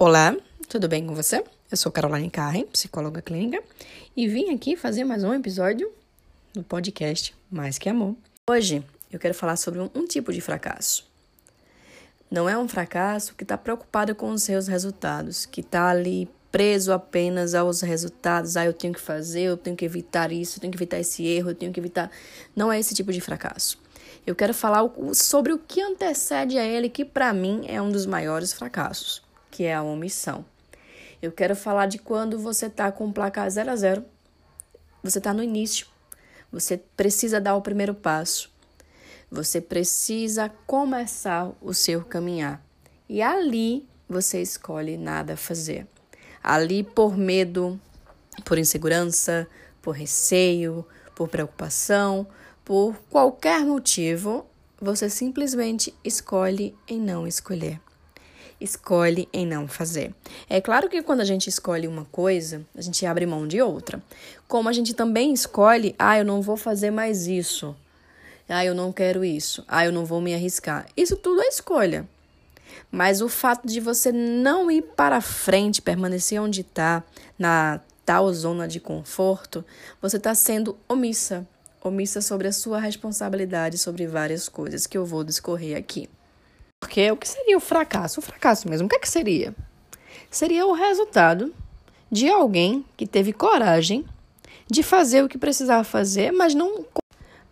Olá, tudo bem com você? Eu sou Caroline Carren, psicóloga clínica, e vim aqui fazer mais um episódio do podcast Mais Que Amor. Hoje eu quero falar sobre um, um tipo de fracasso. Não é um fracasso que está preocupado com os seus resultados, que está ali preso apenas aos resultados. Ah, eu tenho que fazer, eu tenho que evitar isso, eu tenho que evitar esse erro, eu tenho que evitar. Não é esse tipo de fracasso. Eu quero falar sobre o que antecede a ele, que para mim é um dos maiores fracassos, que é a omissão. Eu quero falar de quando você está com o placar 0 a 0, você está no início, você precisa dar o primeiro passo, você precisa começar o seu caminhar. E ali você escolhe nada fazer. Ali por medo, por insegurança, por receio, por preocupação, por qualquer motivo, você simplesmente escolhe em não escolher. Escolhe em não fazer. É claro que quando a gente escolhe uma coisa, a gente abre mão de outra. Como a gente também escolhe, ah, eu não vou fazer mais isso. Ah, eu não quero isso. Ah, eu não vou me arriscar. Isso tudo é escolha. Mas o fato de você não ir para frente, permanecer onde está, na tal zona de conforto, você está sendo omissa omissa sobre a sua responsabilidade sobre várias coisas que eu vou discorrer aqui. Porque o que seria o fracasso? O fracasso mesmo, o que, é que seria? Seria o resultado de alguém que teve coragem de fazer o que precisava fazer, mas não,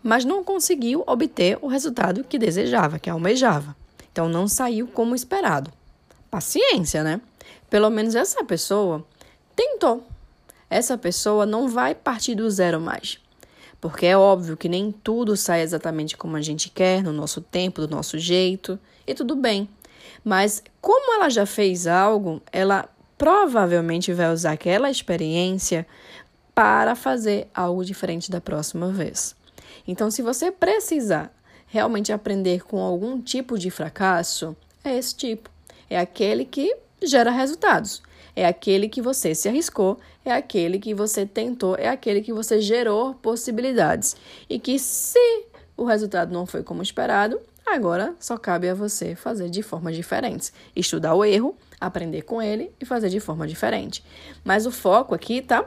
mas não conseguiu obter o resultado que desejava, que almejava. Então não saiu como esperado. Paciência, né? Pelo menos essa pessoa tentou. Essa pessoa não vai partir do zero mais. Porque é óbvio que nem tudo sai exatamente como a gente quer, no nosso tempo, do nosso jeito, e tudo bem. Mas como ela já fez algo, ela provavelmente vai usar aquela experiência para fazer algo diferente da próxima vez. Então, se você precisar realmente aprender com algum tipo de fracasso, é esse tipo. É aquele que gera resultados. É aquele que você se arriscou, é aquele que você tentou, é aquele que você gerou possibilidades. E que se o resultado não foi como esperado, agora só cabe a você fazer de formas diferentes. Estudar o erro, aprender com ele e fazer de forma diferente. Mas o foco aqui tá,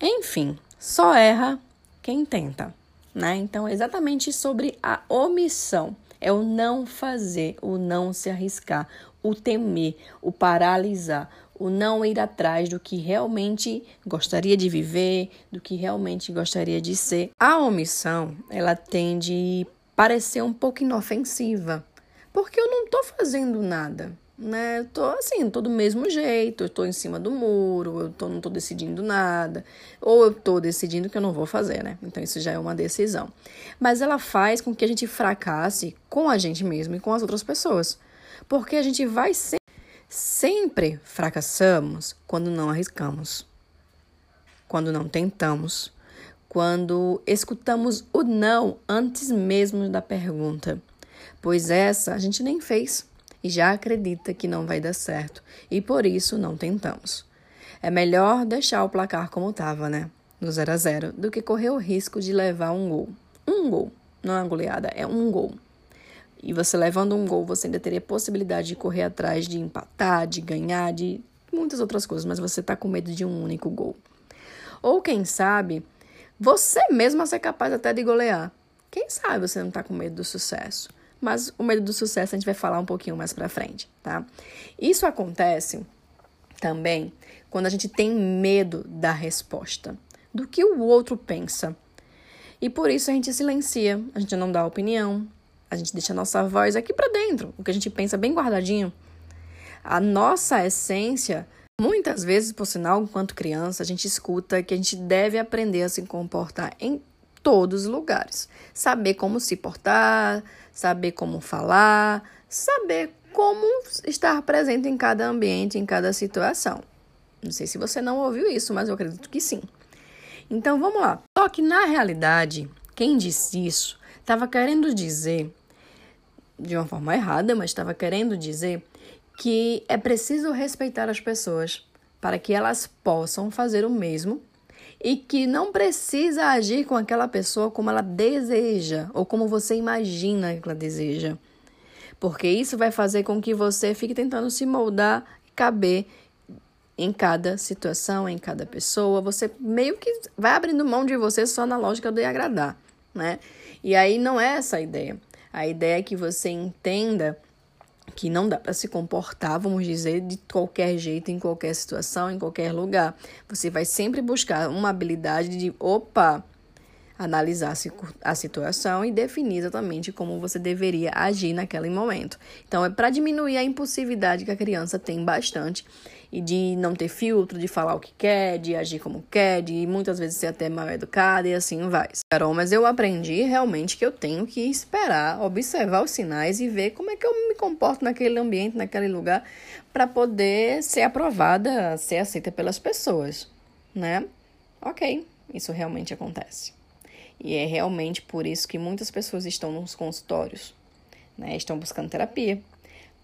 enfim, só erra quem tenta, né? Então é exatamente sobre a omissão. É o não fazer, o não se arriscar, o temer, o paralisar, o não ir atrás do que realmente gostaria de viver, do que realmente gostaria de ser. A omissão, ela tende a parecer um pouco inofensiva, porque eu não estou fazendo nada, né? Eu tô assim, tô do mesmo jeito, eu tô em cima do muro, eu tô, não tô decidindo nada, ou eu tô decidindo que eu não vou fazer, né? Então isso já é uma decisão. Mas ela faz com que a gente fracasse com a gente mesmo e com as outras pessoas, porque a gente vai sempre Sempre fracassamos quando não arriscamos, quando não tentamos, quando escutamos o não antes mesmo da pergunta, pois essa a gente nem fez e já acredita que não vai dar certo e por isso não tentamos. É melhor deixar o placar como estava, né? No 0 a 0 do que correr o risco de levar um gol. Um gol, não é uma goleada, é um gol. E você levando um gol, você ainda teria possibilidade de correr atrás, de empatar, de ganhar, de muitas outras coisas, mas você está com medo de um único gol. Ou quem sabe, você mesmo ser capaz até de golear. Quem sabe você não está com medo do sucesso. Mas o medo do sucesso a gente vai falar um pouquinho mais para frente, tá? Isso acontece também quando a gente tem medo da resposta, do que o outro pensa. E por isso a gente silencia, a gente não dá opinião, a gente deixa a nossa voz aqui para dentro, o que a gente pensa bem guardadinho. A nossa essência, muitas vezes, por sinal, enquanto criança, a gente escuta que a gente deve aprender a se comportar em todos os lugares. Saber como se portar, saber como falar, saber como estar presente em cada ambiente, em cada situação. Não sei se você não ouviu isso, mas eu acredito que sim. Então vamos lá. Só que na realidade, quem disse isso estava querendo dizer, de uma forma errada, mas estava querendo dizer que é preciso respeitar as pessoas para que elas possam fazer o mesmo e que não precisa agir com aquela pessoa como ela deseja ou como você imagina que ela deseja. Porque isso vai fazer com que você fique tentando se moldar caber em cada situação, em cada pessoa. Você meio que vai abrindo mão de você só na lógica de agradar, né? E aí não é essa a ideia. A ideia é que você entenda que não dá para se comportar, vamos dizer, de qualquer jeito, em qualquer situação, em qualquer lugar. Você vai sempre buscar uma habilidade de, opa, analisar a situação e definir exatamente como você deveria agir naquele momento. Então, é para diminuir a impulsividade que a criança tem bastante e de não ter filtro, de falar o que quer, de agir como quer, de muitas vezes ser até mal educada e assim vai. Carol, mas eu aprendi realmente que eu tenho que esperar, observar os sinais e ver como é que eu me comporto naquele ambiente, naquele lugar, para poder ser aprovada, ser aceita pelas pessoas, né? Ok, isso realmente acontece. E é realmente por isso que muitas pessoas estão nos consultórios, né? Estão buscando terapia,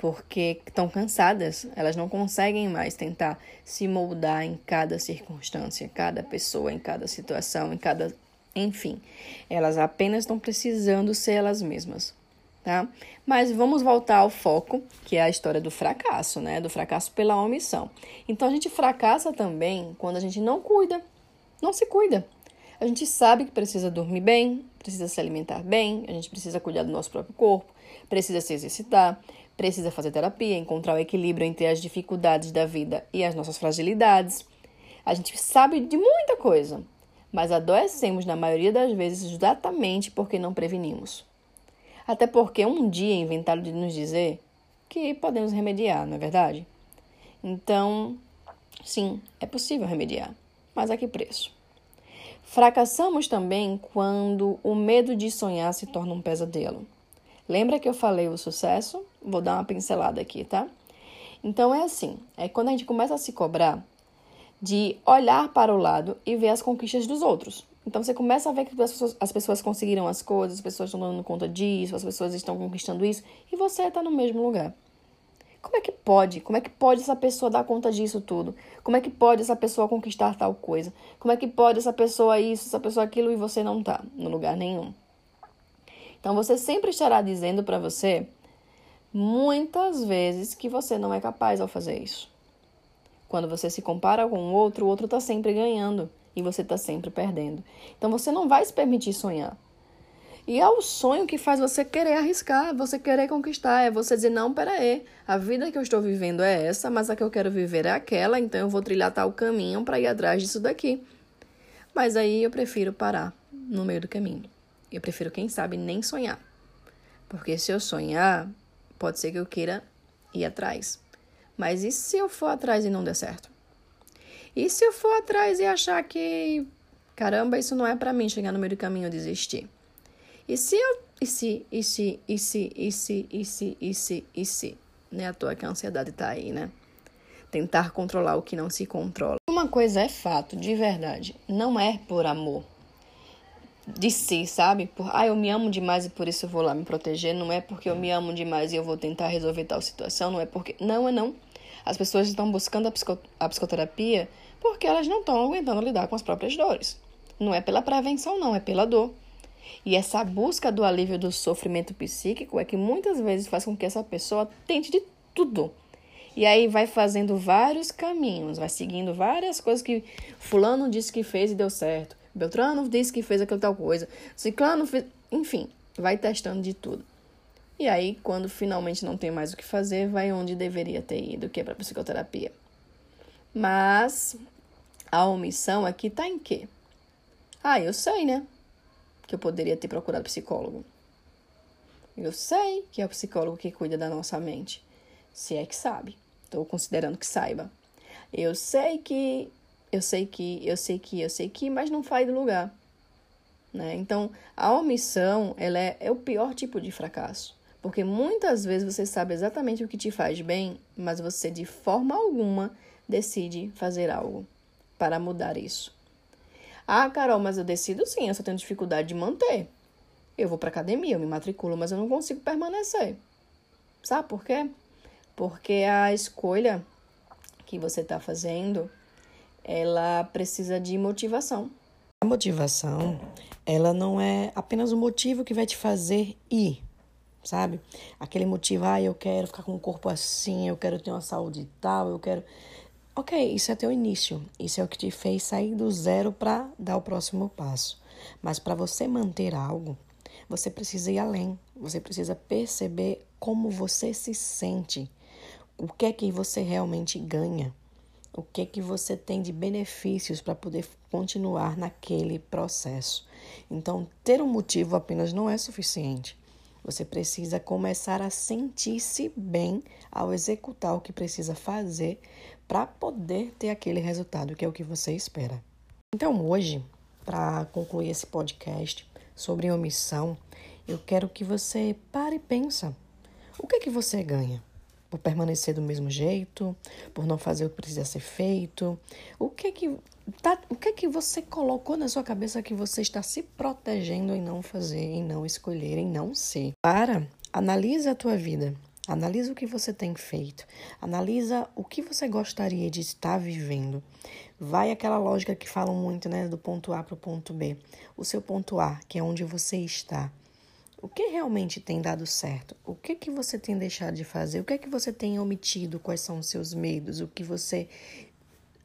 porque estão cansadas, elas não conseguem mais tentar se moldar em cada circunstância, cada pessoa, em cada situação, em cada. Enfim, elas apenas estão precisando ser elas mesmas, tá? Mas vamos voltar ao foco, que é a história do fracasso, né? Do fracasso pela omissão. Então a gente fracassa também quando a gente não cuida, não se cuida. A gente sabe que precisa dormir bem, precisa se alimentar bem, a gente precisa cuidar do nosso próprio corpo, precisa se exercitar, precisa fazer terapia, encontrar o equilíbrio entre as dificuldades da vida e as nossas fragilidades. A gente sabe de muita coisa, mas adoecemos na maioria das vezes exatamente porque não prevenimos. Até porque um dia inventaram de nos dizer que podemos remediar, não é verdade? Então, sim, é possível remediar, mas a que preço? Fracassamos também quando o medo de sonhar se torna um pesadelo. Lembra que eu falei o sucesso? Vou dar uma pincelada aqui, tá? Então é assim, é quando a gente começa a se cobrar de olhar para o lado e ver as conquistas dos outros. Então você começa a ver que as pessoas, as pessoas conseguiram as coisas, as pessoas estão dando conta disso, as pessoas estão conquistando isso, e você está no mesmo lugar. Como é que pode? Como é que pode essa pessoa dar conta disso tudo? Como é que pode essa pessoa conquistar tal coisa? Como é que pode essa pessoa isso, essa pessoa aquilo e você não tá no lugar nenhum? Então você sempre estará dizendo para você muitas vezes que você não é capaz ao fazer isso. Quando você se compara com o outro, o outro está sempre ganhando e você está sempre perdendo. Então você não vai se permitir sonhar. E é o sonho que faz você querer arriscar, você querer conquistar. É você dizer: não, peraí, a vida que eu estou vivendo é essa, mas a que eu quero viver é aquela, então eu vou trilhar tal caminho para ir atrás disso daqui. Mas aí eu prefiro parar no meio do caminho. Eu prefiro, quem sabe, nem sonhar. Porque se eu sonhar, pode ser que eu queira ir atrás. Mas e se eu for atrás e não der certo? E se eu for atrás e achar que, caramba, isso não é para mim, chegar no meio do caminho e desistir? E se eu. E se, e se, e se, e se, e se, e se, e se. Né? À toa que a ansiedade tá aí, né? Tentar controlar o que não se controla. Uma coisa é fato, de verdade. Não é por amor de si, sabe? Por, ah, eu me amo demais e por isso eu vou lá me proteger. Não é porque eu me amo demais e eu vou tentar resolver tal situação. Não é porque. Não, é não. As pessoas estão buscando a, psico... a psicoterapia porque elas não estão aguentando lidar com as próprias dores. Não é pela prevenção, não, é pela dor. E essa busca do alívio do sofrimento psíquico é que muitas vezes faz com que essa pessoa tente de tudo. E aí vai fazendo vários caminhos, vai seguindo várias coisas que fulano disse que fez e deu certo. Beltrano disse que fez aquela tal coisa. Ciclano fez, enfim, vai testando de tudo. E aí, quando finalmente não tem mais o que fazer, vai onde deveria ter ido, que é para psicoterapia. Mas a omissão aqui tá em quê? Ah, eu sei, né? Que eu poderia ter procurado psicólogo. Eu sei que é o psicólogo que cuida da nossa mente. Se é que sabe. Estou considerando que saiba. Eu sei que, eu sei que, eu sei que, eu sei que, mas não faz do lugar. Né? Então, a omissão ela é, é o pior tipo de fracasso. Porque muitas vezes você sabe exatamente o que te faz bem, mas você de forma alguma decide fazer algo para mudar isso. Ah, Carol, mas eu decido sim, eu só tenho dificuldade de manter. Eu vou para academia, eu me matriculo, mas eu não consigo permanecer. Sabe por quê? Porque a escolha que você está fazendo, ela precisa de motivação. A motivação, ela não é apenas o motivo que vai te fazer ir, sabe? Aquele motivo, ah, eu quero ficar com o corpo assim, eu quero ter uma saúde tal, eu quero. Ok, isso é teu início. Isso é o que te fez sair do zero para dar o próximo passo. Mas para você manter algo, você precisa ir além. Você precisa perceber como você se sente. O que é que você realmente ganha? O que é que você tem de benefícios para poder continuar naquele processo? Então, ter um motivo apenas não é suficiente. Você precisa começar a sentir-se bem ao executar o que precisa fazer para poder ter aquele resultado que é o que você espera. Então, hoje, para concluir esse podcast sobre omissão, eu quero que você pare e pensa. O que é que você ganha? Por permanecer do mesmo jeito, por não fazer o que precisa ser feito? O que é que tá, o que é que você colocou na sua cabeça que você está se protegendo em não fazer, em não escolher, em não ser? Para, analisa a tua vida. Analisa o que você tem feito. Analisa o que você gostaria de estar vivendo. Vai aquela lógica que falam muito, né, do ponto A para o ponto B. O seu ponto A, que é onde você está. O que realmente tem dado certo? O que que você tem deixado de fazer? O que é que você tem omitido? Quais são os seus medos? O que você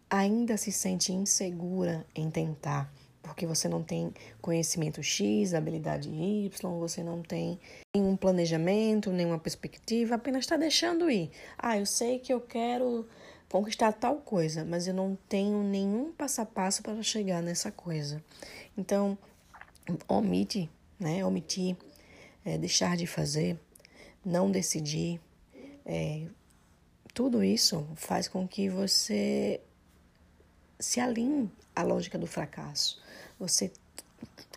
ainda se sente insegura em tentar? Porque você não tem conhecimento X, habilidade Y, você não tem nenhum planejamento, nenhuma perspectiva, apenas está deixando ir. Ah, eu sei que eu quero conquistar tal coisa, mas eu não tenho nenhum passo a passo para chegar nessa coisa. Então, omite, né? Omitir, é, deixar de fazer, não decidir, é, tudo isso faz com que você se alinhe à lógica do fracasso. Você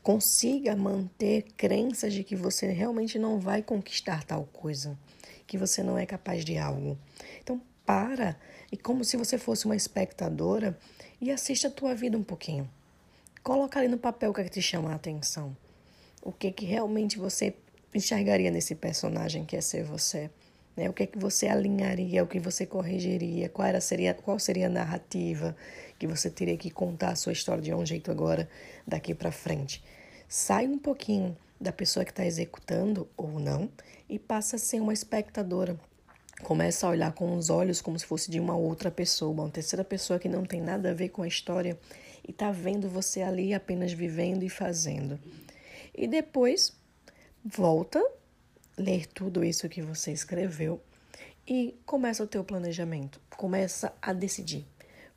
consiga manter crenças de que você realmente não vai conquistar tal coisa, que você não é capaz de algo. Então, para e como se você fosse uma espectadora e assista a tua vida um pouquinho. Coloca ali no papel o que, é que te chama a atenção. O que que realmente você enxergaria nesse personagem que é ser você. Né? O que é que você alinharia, o que você corrigiria, qual, era, seria, qual seria a narrativa que você teria que contar a sua história de um jeito agora, daqui para frente. Sai um pouquinho da pessoa que está executando ou não e passa a ser uma espectadora. Começa a olhar com os olhos como se fosse de uma outra pessoa, uma terceira pessoa que não tem nada a ver com a história e está vendo você ali apenas vivendo e fazendo. E depois volta, ler tudo isso que você escreveu e começa o teu planejamento, começa a decidir,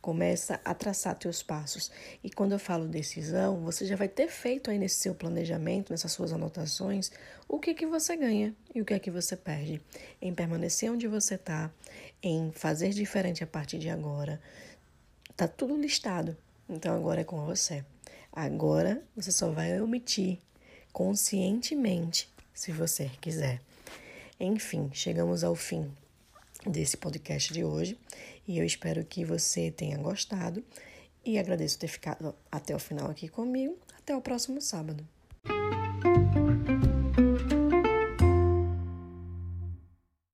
começa a traçar teus passos. E quando eu falo decisão, você já vai ter feito aí nesse seu planejamento, nessas suas anotações, o que que você ganha e o que é que você perde em permanecer onde você está, em fazer diferente a partir de agora. Tá tudo listado. Então agora é com você. Agora você só vai omitir conscientemente, se você quiser. Enfim, chegamos ao fim desse podcast de hoje e eu espero que você tenha gostado e agradeço ter ficado até o final aqui comigo. Até o próximo sábado.